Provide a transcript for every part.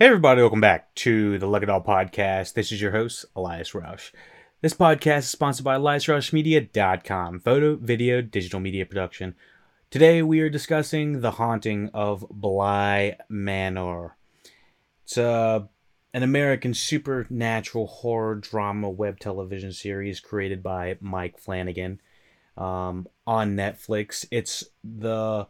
Hey, everybody, welcome back to the Look It All podcast. This is your host, Elias Roush. This podcast is sponsored by EliasRoushMedia.com, photo, video, digital media production. Today, we are discussing The Haunting of Bly Manor. It's uh, an American supernatural horror drama web television series created by Mike Flanagan um, on Netflix. It's the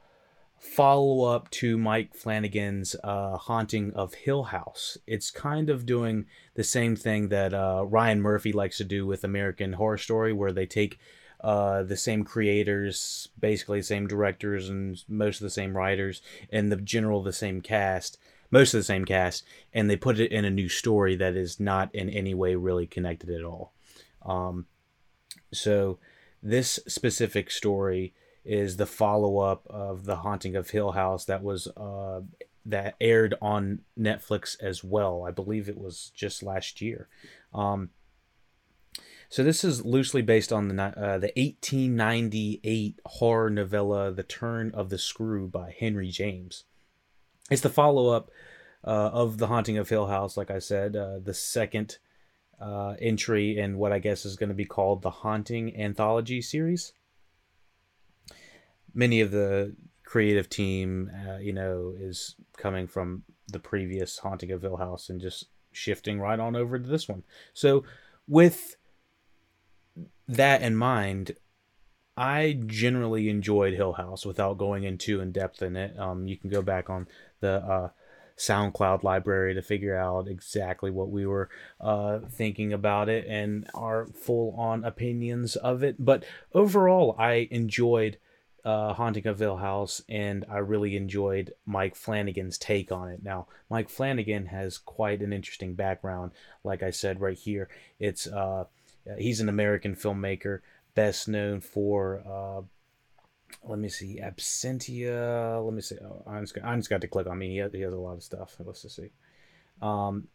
follow up to Mike Flanagan's uh, Haunting of Hill House. It's kind of doing the same thing that uh, Ryan Murphy likes to do with American Horror Story, where they take uh, the same creators, basically the same directors, and most of the same writers, and the general the same cast, most of the same cast, and they put it in a new story that is not in any way really connected at all. Um, so this specific story is the follow up of the Haunting of Hill House that was uh, that aired on Netflix as well. I believe it was just last year. Um, so this is loosely based on the uh, the 1898 horror novella "The Turn of the Screw" by Henry James. It's the follow up uh, of the Haunting of Hill House, like I said, uh, the second uh, entry in what I guess is going to be called the Haunting Anthology series many of the creative team, uh, you know, is coming from the previous Haunting of Hill House and just shifting right on over to this one. So, with that in mind, I generally enjoyed Hill House without going into in depth in it. Um, you can go back on the uh, SoundCloud library to figure out exactly what we were uh, thinking about it and our full on opinions of it. But overall, I enjoyed uh, Haunting of Hill House, and I really enjoyed Mike Flanagan's take on it. Now, Mike Flanagan has quite an interesting background. Like I said right here, it's uh, he's an American filmmaker, best known for. Uh, let me see, Absentia. Let me see. Oh, I just, got, I just got to click on me. He has, he has a lot of stuff. Let's just see. Um,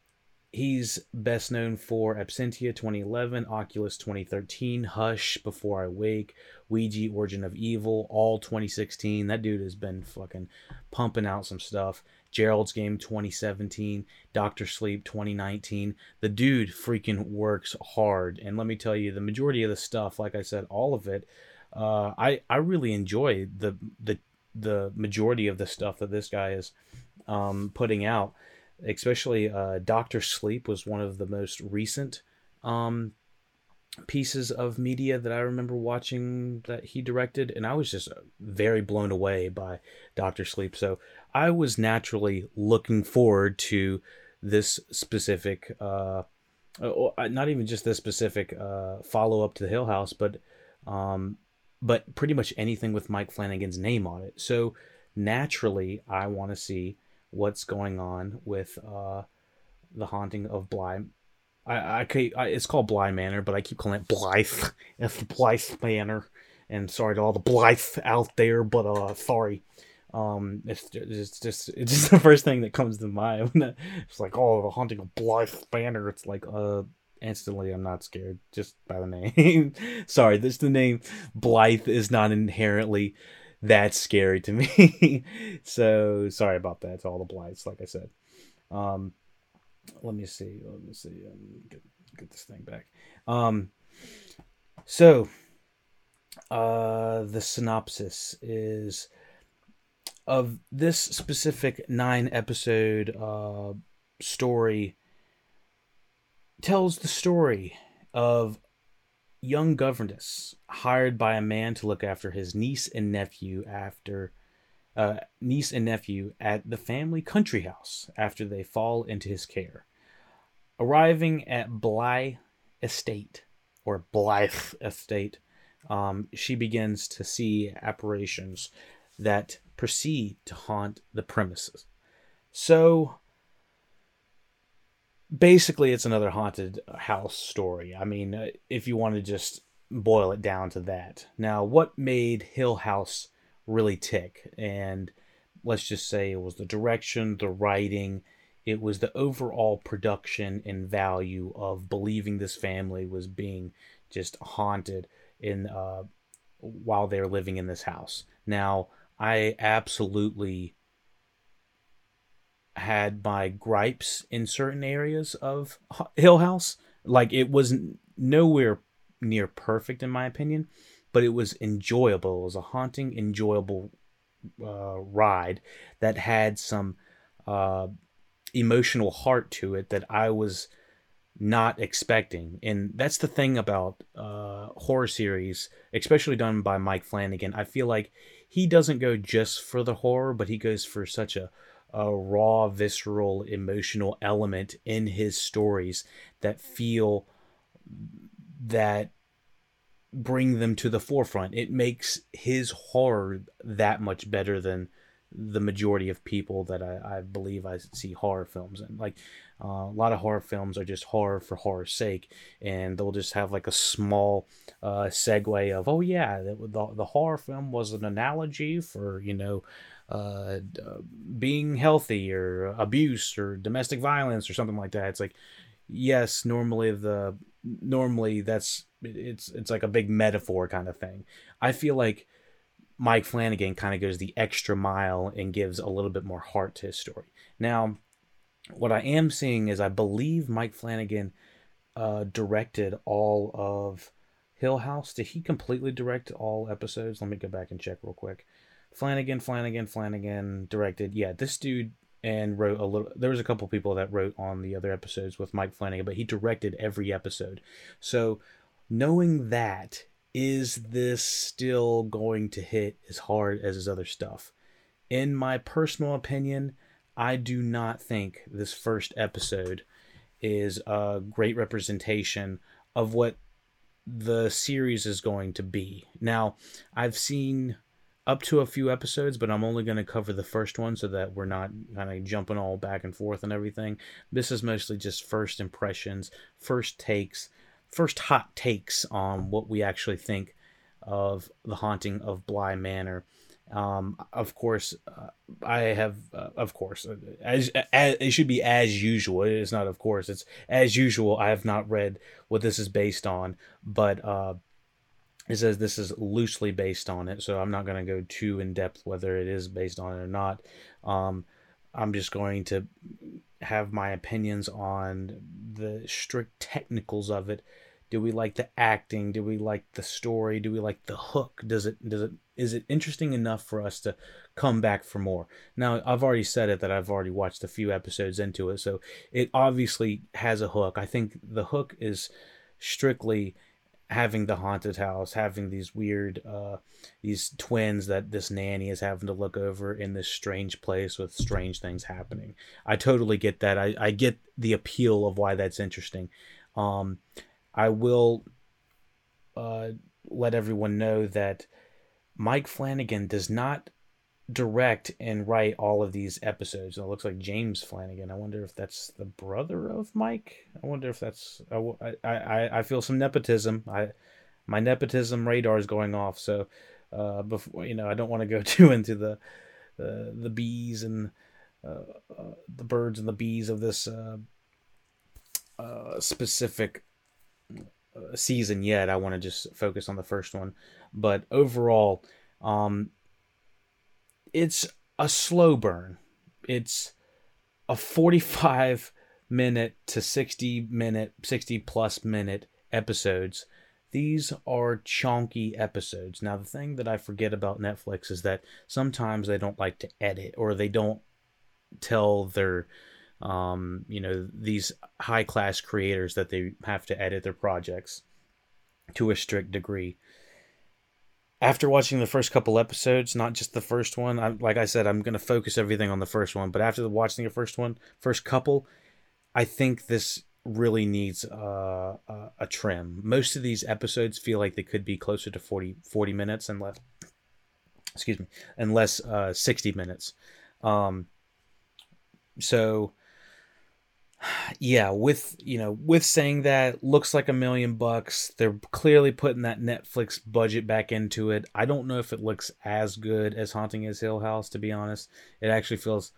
He's best known for Absentia 2011, Oculus 2013, Hush Before I Wake, Ouija Origin of Evil, all 2016. That dude has been fucking pumping out some stuff. Gerald's Game 2017, Doctor Sleep 2019. The dude freaking works hard. And let me tell you, the majority of the stuff, like I said, all of it, uh, I, I really enjoy the, the, the majority of the stuff that this guy is um, putting out especially uh, Doctor Sleep was one of the most recent um, pieces of media that I remember watching that he directed, and I was just very blown away by Doctor Sleep. So I was naturally looking forward to this specific, uh, uh not even just this specific uh, follow up to the Hill House, but um, but pretty much anything with Mike Flanagan's name on it. So naturally, I want to see what's going on with uh, the haunting of Bly. I, I, I, it's called Bly Manor, but I keep calling it Blythe. It's the Blythe Manor. And sorry to all the Blythe out there, but uh, sorry. Um, it's just, it's just it's just the first thing that comes to mind. it's like, oh, the haunting of Blythe Manor. It's like, uh, instantly I'm not scared just by the name. sorry, this the name Blythe is not inherently that's scary to me. so sorry about that to all the blights, like I said. Um, let me see. Let me see. Um, get get this thing back. Um, so uh, the synopsis is of this specific nine episode uh, story tells the story of young governess hired by a man to look after his niece and nephew after uh, niece and nephew at the family country house after they fall into his care. Arriving at Bly Estate or Blythe Estate, um, she begins to see apparitions that proceed to haunt the premises. So basically it's another haunted house story. I mean, uh, if you want to just boil it down to that. Now, what made Hill House really tick? And let's just say it was the direction, the writing, it was the overall production and value of believing this family was being just haunted in uh, while they're living in this house. Now, I absolutely had my gripes in certain areas of Hill House. Like it was nowhere near perfect in my opinion, but it was enjoyable. It was a haunting, enjoyable uh, ride that had some uh, emotional heart to it that I was not expecting. And that's the thing about uh, horror series, especially done by Mike Flanagan. I feel like he doesn't go just for the horror, but he goes for such a, a raw, visceral, emotional element in his stories that feel that bring them to the forefront. It makes his horror that much better than the majority of people that I, I believe I see horror films in. Like uh, a lot of horror films are just horror for horror's sake, and they'll just have like a small uh, segue of, oh yeah, the, the, the horror film was an analogy for you know uh, being healthy or abuse or domestic violence or something like that. It's like yes, normally the normally that's it's it's like a big metaphor kind of thing. I feel like Mike Flanagan kind of goes the extra mile and gives a little bit more heart to his story. Now, what I am seeing is I believe Mike Flanagan uh, directed all of Hill House. Did he completely direct all episodes? Let me go back and check real quick. Flanagan, Flanagan, Flanagan directed. Yeah, this dude and wrote a little. There was a couple people that wrote on the other episodes with Mike Flanagan, but he directed every episode. So knowing that, is this still going to hit as hard as his other stuff? In my personal opinion, I do not think this first episode is a great representation of what the series is going to be. Now, I've seen up to a few episodes, but I'm only going to cover the first one so that we're not kind of jumping all back and forth and everything. This is mostly just first impressions, first takes, first hot takes on what we actually think of the haunting of Bly Manor. Um, of course, uh, I have, uh, of course, uh, as, as it should be as usual. It is not, of course, it's as usual. I have not read what this is based on, but uh, it says this is loosely based on it, so I'm not going to go too in depth whether it is based on it or not. Um, I'm just going to have my opinions on the strict technicals of it. Do we like the acting? Do we like the story? Do we like the hook? Does it does it is it interesting enough for us to come back for more? Now, I've already said it that I've already watched a few episodes into it, so it obviously has a hook. I think the hook is strictly having the haunted house, having these weird, uh, these twins that this nanny is having to look over in this strange place with strange things happening. I totally get that. I, I get the appeal of why that's interesting. Um, I will uh, let everyone know that Mike Flanagan does not direct and write all of these episodes. And it looks like James Flanagan. I wonder if that's the brother of Mike. I wonder if that's. I I, I feel some nepotism. I my nepotism radar is going off. So uh, before you know, I don't want to go too into the uh, the bees and uh, uh, the birds and the bees of this uh, uh, specific uh, season yet. I want to just focus on the first one, but overall, um, it's a slow burn. It's a 45 minute to 60 minute, 60 plus minute episodes. These are chunky episodes. Now, the thing that I forget about Netflix is that sometimes they don't like to edit or they don't tell their, um, you know, these high class creators that they have to edit their projects to a strict degree after watching the first couple episodes, not just the first one, I, like I said, I'm going to focus everything on the first one. But after watching the first one, first couple, I think this really needs uh, a, a trim. Most of these episodes feel like they could be closer to 40, 40 minutes and less. Excuse me, and less uh, 60 minutes. Um, so yeah, with you know, with saying that looks like a million bucks. They're clearly putting that Netflix budget back into it. I don't know if it looks as good as Haunting as Hill House, to be honest. It actually feels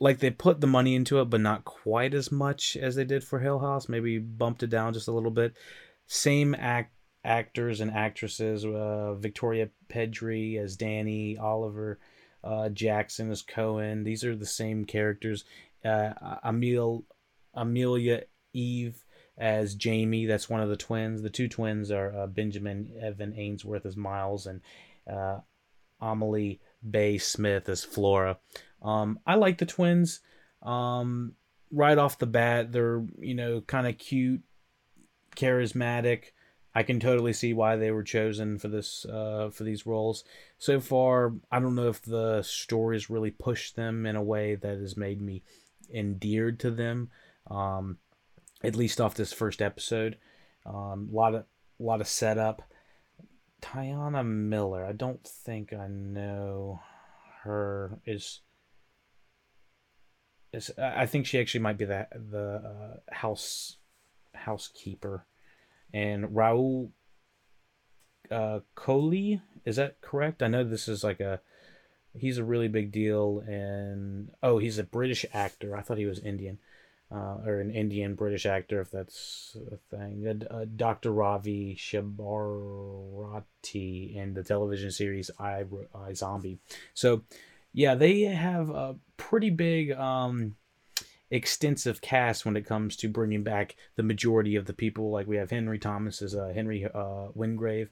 like they put the money into it, but not quite as much as they did for Hill House. Maybe bumped it down just a little bit. Same act actors and actresses. Uh, Victoria Pedre as Danny, Oliver uh, Jackson as Cohen. These are the same characters uh, Emil, Amelia Eve as Jamie. That's one of the twins. The two twins are uh, Benjamin Evan Ainsworth as Miles and uh, Amelie Bay Smith as Flora. Um, I like the twins. Um, right off the bat, they're you know kind of cute, charismatic. I can totally see why they were chosen for this uh, for these roles. So far, I don't know if the stories really pushed them in a way that has made me endeared to them. Um, at least off this first episode, Um, a lot of a lot of setup. T'Nia Miller, I don't think I know her. Is is I think she actually might be the the uh, house housekeeper and Rahul uh, Kohli. Is that correct? I know this is like a he's a really big deal, and oh, he's a British actor. I thought he was Indian. Uh, or an Indian British actor, if that's a thing. Uh, Dr. Ravi Shabarati in the television series I, iZombie. So, yeah, they have a pretty big um, extensive cast when it comes to bringing back the majority of the people. Like we have Henry Thomas as uh, Henry uh, Wingrave,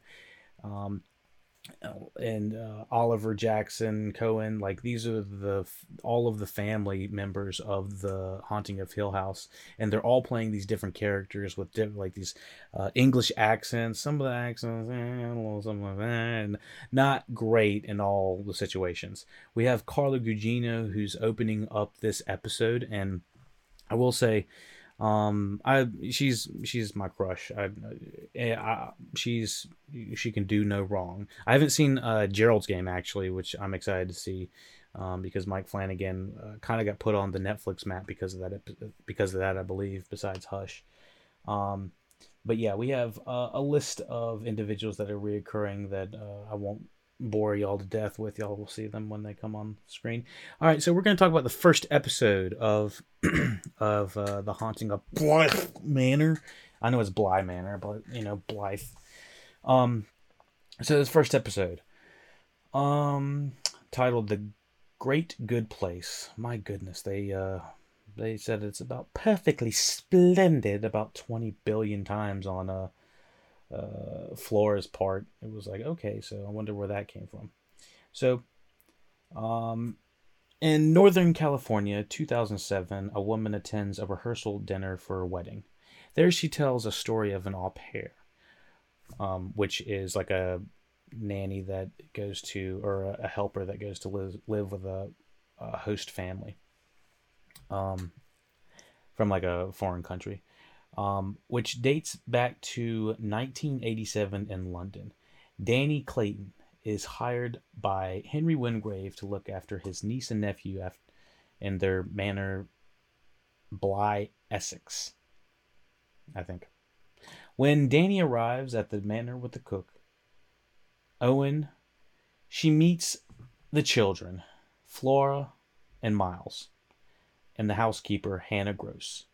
um, and uh, Oliver Jackson Cohen. Like these are the all of the family members of the Haunting of Hill House, and they're all playing these different characters with different, like these uh, English accents. Some of the accents, eh, something like that, and not great in all the situations. We have Carla Gugino who's opening up this episode, and I will say, um, I she's she's my crush. I, I, she's she can do no wrong. I haven't seen uh, Gerald's game actually, which I'm excited to see. Um, because Mike Flanagan uh, kind of got put on the Netflix map because of that. Because of that, I believe. Besides Hush, um, but yeah, we have uh, a list of individuals that are reoccurring that uh, I won't bore y'all to death with. Y'all will see them when they come on screen. All right, so we're going to talk about the first episode of of uh, the haunting of Blythe Manor. I know it's Bly Manor, but you know Blythe. Um, so this first episode, um, titled "The Great Good Place." My goodness, they uh, they said it's about perfectly splendid about twenty billion times on uh uh, Flora's part, it was like, okay, so I wonder where that came from. So, um, in Northern California, 2007, a woman attends a rehearsal dinner for a wedding. There, she tells a story of an au pair, um, which is like a nanny that goes to, or a, helper that goes to live, live with a, a host family um, from like a foreign country um, which dates back to 1987 in London. Danny Clayton is hired by Henry Wingrave to look after his niece and nephew in their manor, Bly, Essex. I think. When Danny arrives at the manor with the cook, Owen, she meets the children, Flora and Miles, and the housekeeper, Hannah Grose.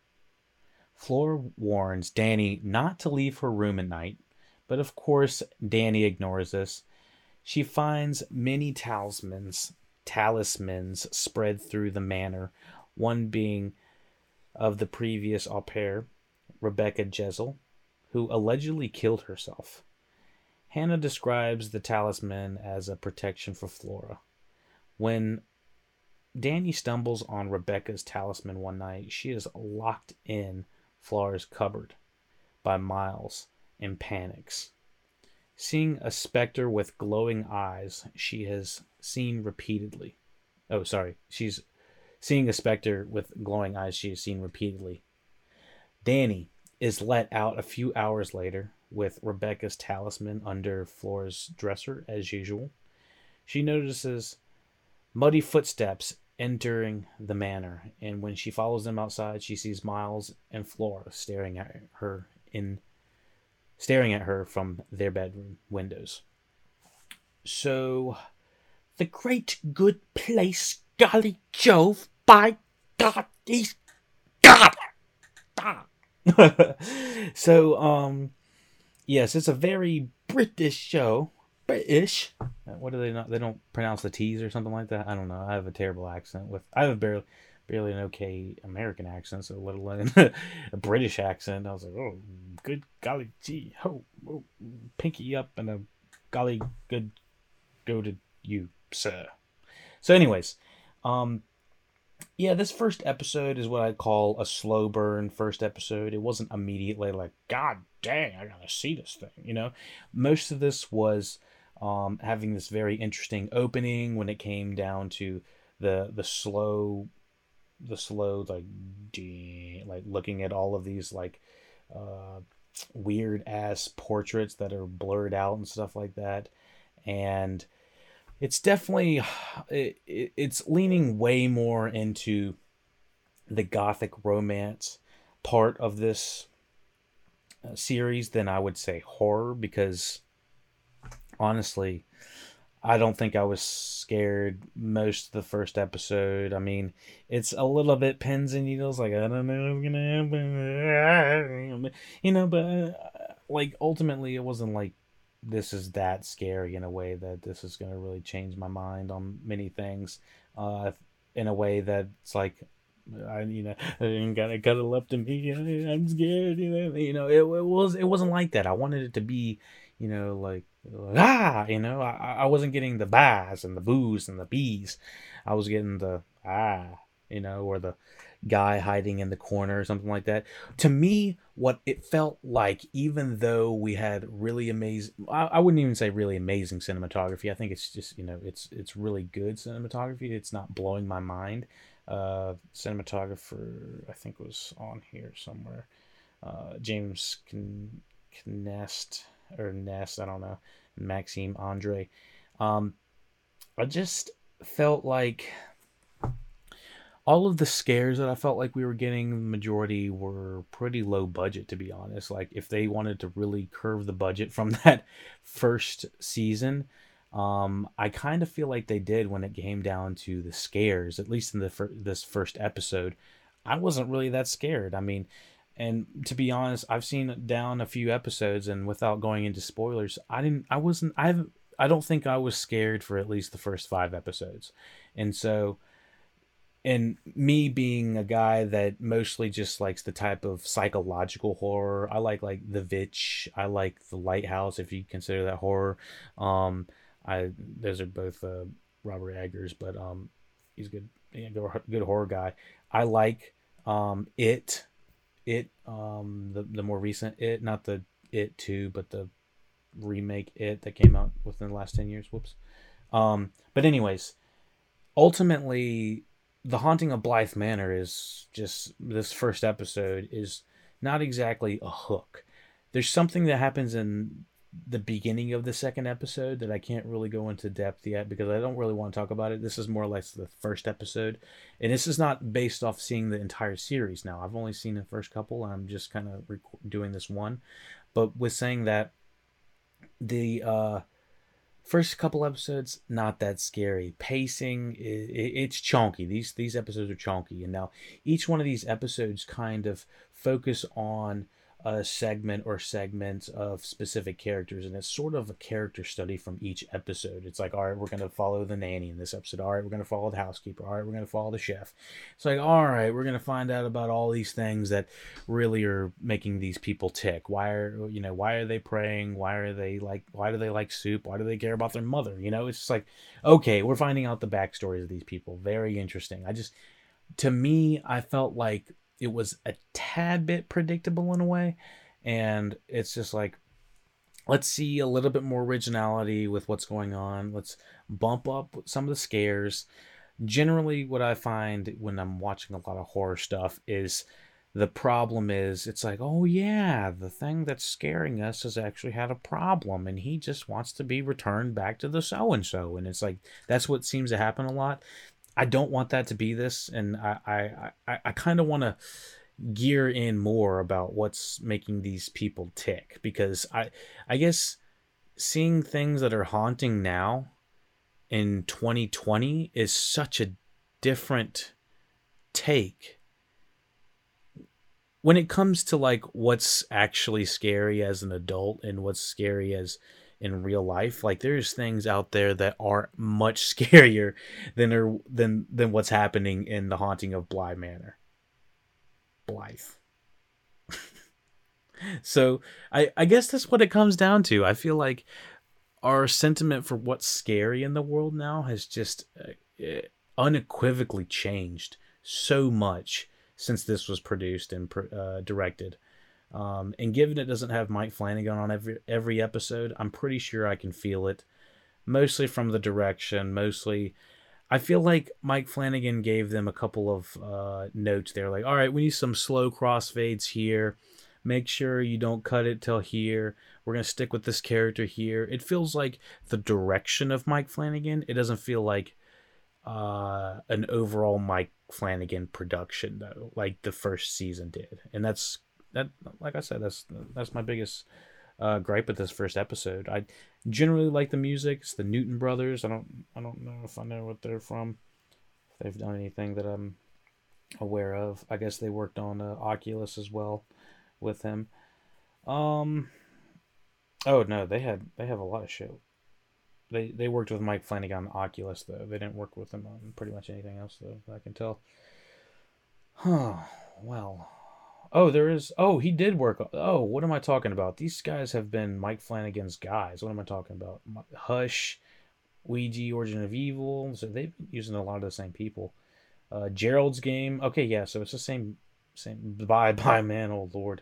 Flora warns Danny not to leave her room at night, but of course, Danny ignores this. She finds many talismans, talismans spread through the manor, one being of the previous au pair, Rebecca Jessel, who allegedly killed herself. Hannah describes the talisman as a protection for Flora. When Danny stumbles on Rebecca's talisman one night, she is locked in Flora's cupboard by Miles and panics. Seeing a specter with glowing eyes she has seen repeatedly. Oh, sorry. She's seeing a specter with glowing eyes she has seen repeatedly. Danny is let out a few hours later with Rebecca's talisman under Flora's dresser as usual. She notices muddy footsteps entering the manor, and when she follows them outside, she sees Miles and Flora staring at her in staring at her from their bedroom windows. So, the great good place, golly Jove, by God, he's God. so, um, yes, it's a very British show British. What do they not? They don't pronounce the T's or something like that. I don't know. I have a terrible accent with. I have barely, barely an okay American accent, so let alone a British accent. I was like, oh, good golly gee, ho, oh, pinky up and a golly good go to you, sir. So, anyways, um, yeah, this first episode is what I call a slow burn first episode. It wasn't immediately like, God dang, I gotta see this thing, you know? Most of this was um, having this very interesting opening when it came down to the the slow the slow like like looking at all of these like uh, weird ass portraits that are blurred out and stuff like that. And it's definitely it, it's leaning way more into the gothic romance part of this uh, series than I would say horror because honestly I don't think I was scared most of the first episode. I mean, it's a little bit pins and needles, like I don't know what's gonna happen, you know. But uh, like ultimately, it wasn't like this is that scary in a way that this is to really change my mind on many things uh, in a way that's like I you know I ain't got it up to me I'm scared you know you know it, it was it wasn't like that I wanted it to be you know like ah you know I, I wasn't getting the bas and the boos and the bees I was getting the ah you know or the guy hiding in the corner or something like that. To me, what it felt like, even though we had really amazing, I, I wouldn't even say really amazing cinematography. I think it's just you know it's it's really good cinematography. It's not blowing my mind. Uh, cinematographer, I think was on here somewhere. Uh, James Kniest or Nest, I don't know, Maxime Andre. Um, I just felt like all of the scares that I felt like we were getting, the majority were pretty low budget, to be honest. Like, if they wanted to really curve the budget from that first season, um, I kind of feel like they did when it came down to the scares, at least in the fir- this first episode. I wasn't really that scared. I mean, and to be honest, I've seen down a few episodes, and without going into spoilers, I didn't, I wasn't, I haven't, I don't think I was scared for at least the first five episodes, and so and me being a guy that mostly just likes the type of psychological horror i like like the vitch i like the lighthouse if you consider that horror. Um i those are both uh, robert eggers but um he's good yeah, good, good horror guy. I like um it it um the, the more recent it not the it 2 but the remake it that came out within the last 10 years whoops um but anyways ultimately the haunting of blythe Manor is just this first episode is not exactly a hook. There's something that happens in the beginning of the second episode that I can't really go into depth yet because I don't really want to talk about it. This is more or less the first episode, and this is not based off seeing the entire series. Now I've only seen the first couple. I'm just kind of rec- doing this one, but with saying that the uh, first couple episodes not that scary pacing it's chunky these these episodes are chunky and now each one of these episodes kind of focus on a segment or segments of specific characters and it's sort of a character study from each episode. It's like all right we're going to follow the nanny in this episode. All right we're going to follow the housekeeper. All right we're going to follow the chef. It's like all right we're going to find out about all these things that really are making these people tick. Why are you know why are they praying? Why are they like why do they like soup? Why do they care about their mother? You know it's just like okay we're finding out the backstories of these people. Very interesting. I just to me i felt like it was a tad bit predictable in a way and it's just like let's see a little bit more originality with what's going on. Let's bump up some of the scares. Generally what i find when i'm watching a lot of horror stuff is the problem is it's like oh yeah the thing that's scaring us has actually had a problem and he just wants to be returned back to the so and so and it's like that's what seems to happen a lot I don't want that to be this, and I I I, I kind of want to gear in more about what's making these people tick because I I guess seeing things that are haunting now in 2020 is such a different take when it comes to like what's actually scary as an adult and what's scary as in real life. Like there's things out there that are much scarier than are than than what's happening in the haunting of Bly Manor. Blythe. so I I guess that's what it comes down to. I feel like our sentiment for what's scary in the world now has just uh, unequivocally changed so much since this was produced and uh, directed. Um, and given it doesn't have Mike Flanagan on every every episode, I'm pretty sure I can feel it. Mostly from the direction, mostly. I feel like Mike Flanagan gave them a couple of uh, notes there, like, all right, we need some slow crossfades here. Make sure you don't cut it till here. We're gonna stick with this character here. It feels like the direction of Mike Flanagan. It doesn't feel like uh, an overall Mike Flanagan production though, like the first season did, and that's that. Like I said, that's that's my biggest uh, gripe with this first episode. I generally like the music. It's the Newton Brothers. I don't I don't know if I know what they're from. If they've done anything that I'm aware of. I guess they worked on uh, Oculus as well with him. Um. Oh no, they had they have a lot of shit they they worked with Mike Flanagan on Oculus though. They didn't work with him on pretty much anything else though. I can tell. Huh. Well. Oh, there is. Oh, he did work. Oh, what am I talking about? These guys have been Mike Flanagan's guys. What am I talking about? Hush, Ouija, Origin of Evil. So they've been using a lot of the same people. Uh, Gerald's game. Okay, yeah. So it's the same. Same. Bye, bye, man. Oh Lord.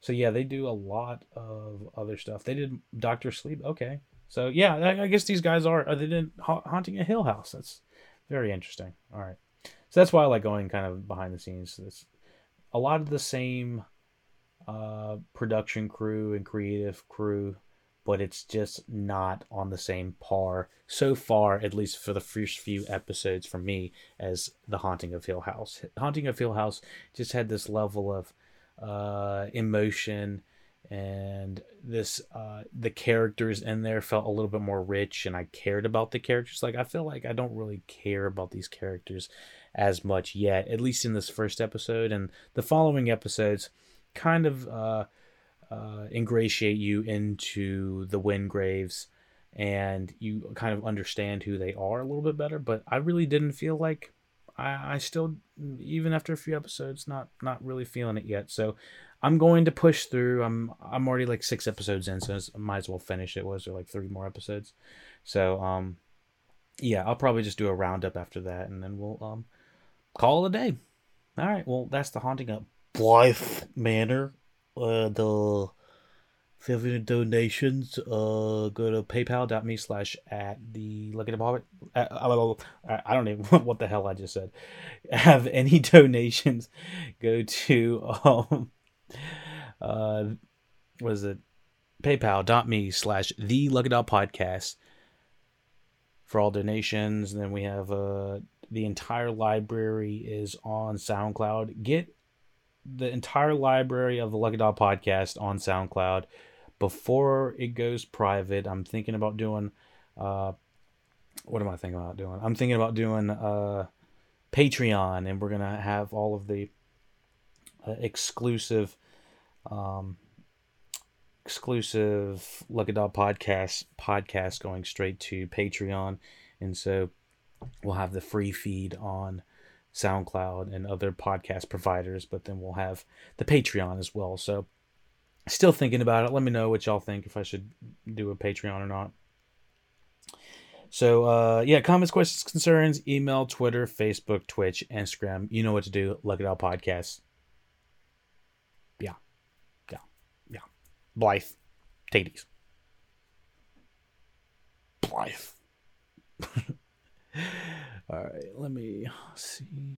So yeah, they do a lot of other stuff. They did Doctor Sleep. Okay, so yeah, I, guess these guys are, are they did haunting a Hill House. That's very interesting. All right, so that's why I like going kind of behind the scenes. A lot of the same uh, production crew and creative crew, but it's just not on the same par so far, at least for the first few episodes for me, as The Haunting of Hill House. Haunting of Hill House just had this level of uh, emotion and this uh the characters in there felt a little bit more rich and i cared about the characters like i feel like i don't really care about these characters as much yet at least in this first episode and the following episodes kind of uh, uh ingratiate you into the wingraves and you kind of understand who they are a little bit better but i really didn't feel like I, I still even after a few episodes not not really feeling it yet so I'm going to push through. I'm I'm already like six episodes in, so I might as well finish it. Was there like three more episodes? So um, yeah, I'll probably just do a roundup after that, and then we'll um call it a day. All right. Well, that's the haunting of Blythe Manor. Uh, the if you have any donations, uh, go to paypal.me slash at the look at the I don't even what the hell I just said. Have any donations, go to um uh, was it paypal.me slash the Luck podcast for all donations. And then we have uh, the entire library is on SoundCloud. Get the entire library of the Lucky Dog podcast on SoundCloud before it goes private. I'm thinking about doing uh, what am I thinking about doing? I'm thinking about doing uh, Patreon, and we're gonna have all of the uh, exclusive um, exclusive Lucky Dog podcast podcast going straight to Patreon, and so we'll have the free feed on SoundCloud and other podcast providers, but then we'll have the Patreon as well. So still thinking about it. Let me know what y'all think if I should do a Patreon or not. So uh, yeah, comments, questions, concerns, email, Twitter, Facebook, Twitch, Instagram. You know what to do. Look it up podcast. Yeah. Yeah. Yeah. Blythe. Take Blythe. All right, let me see.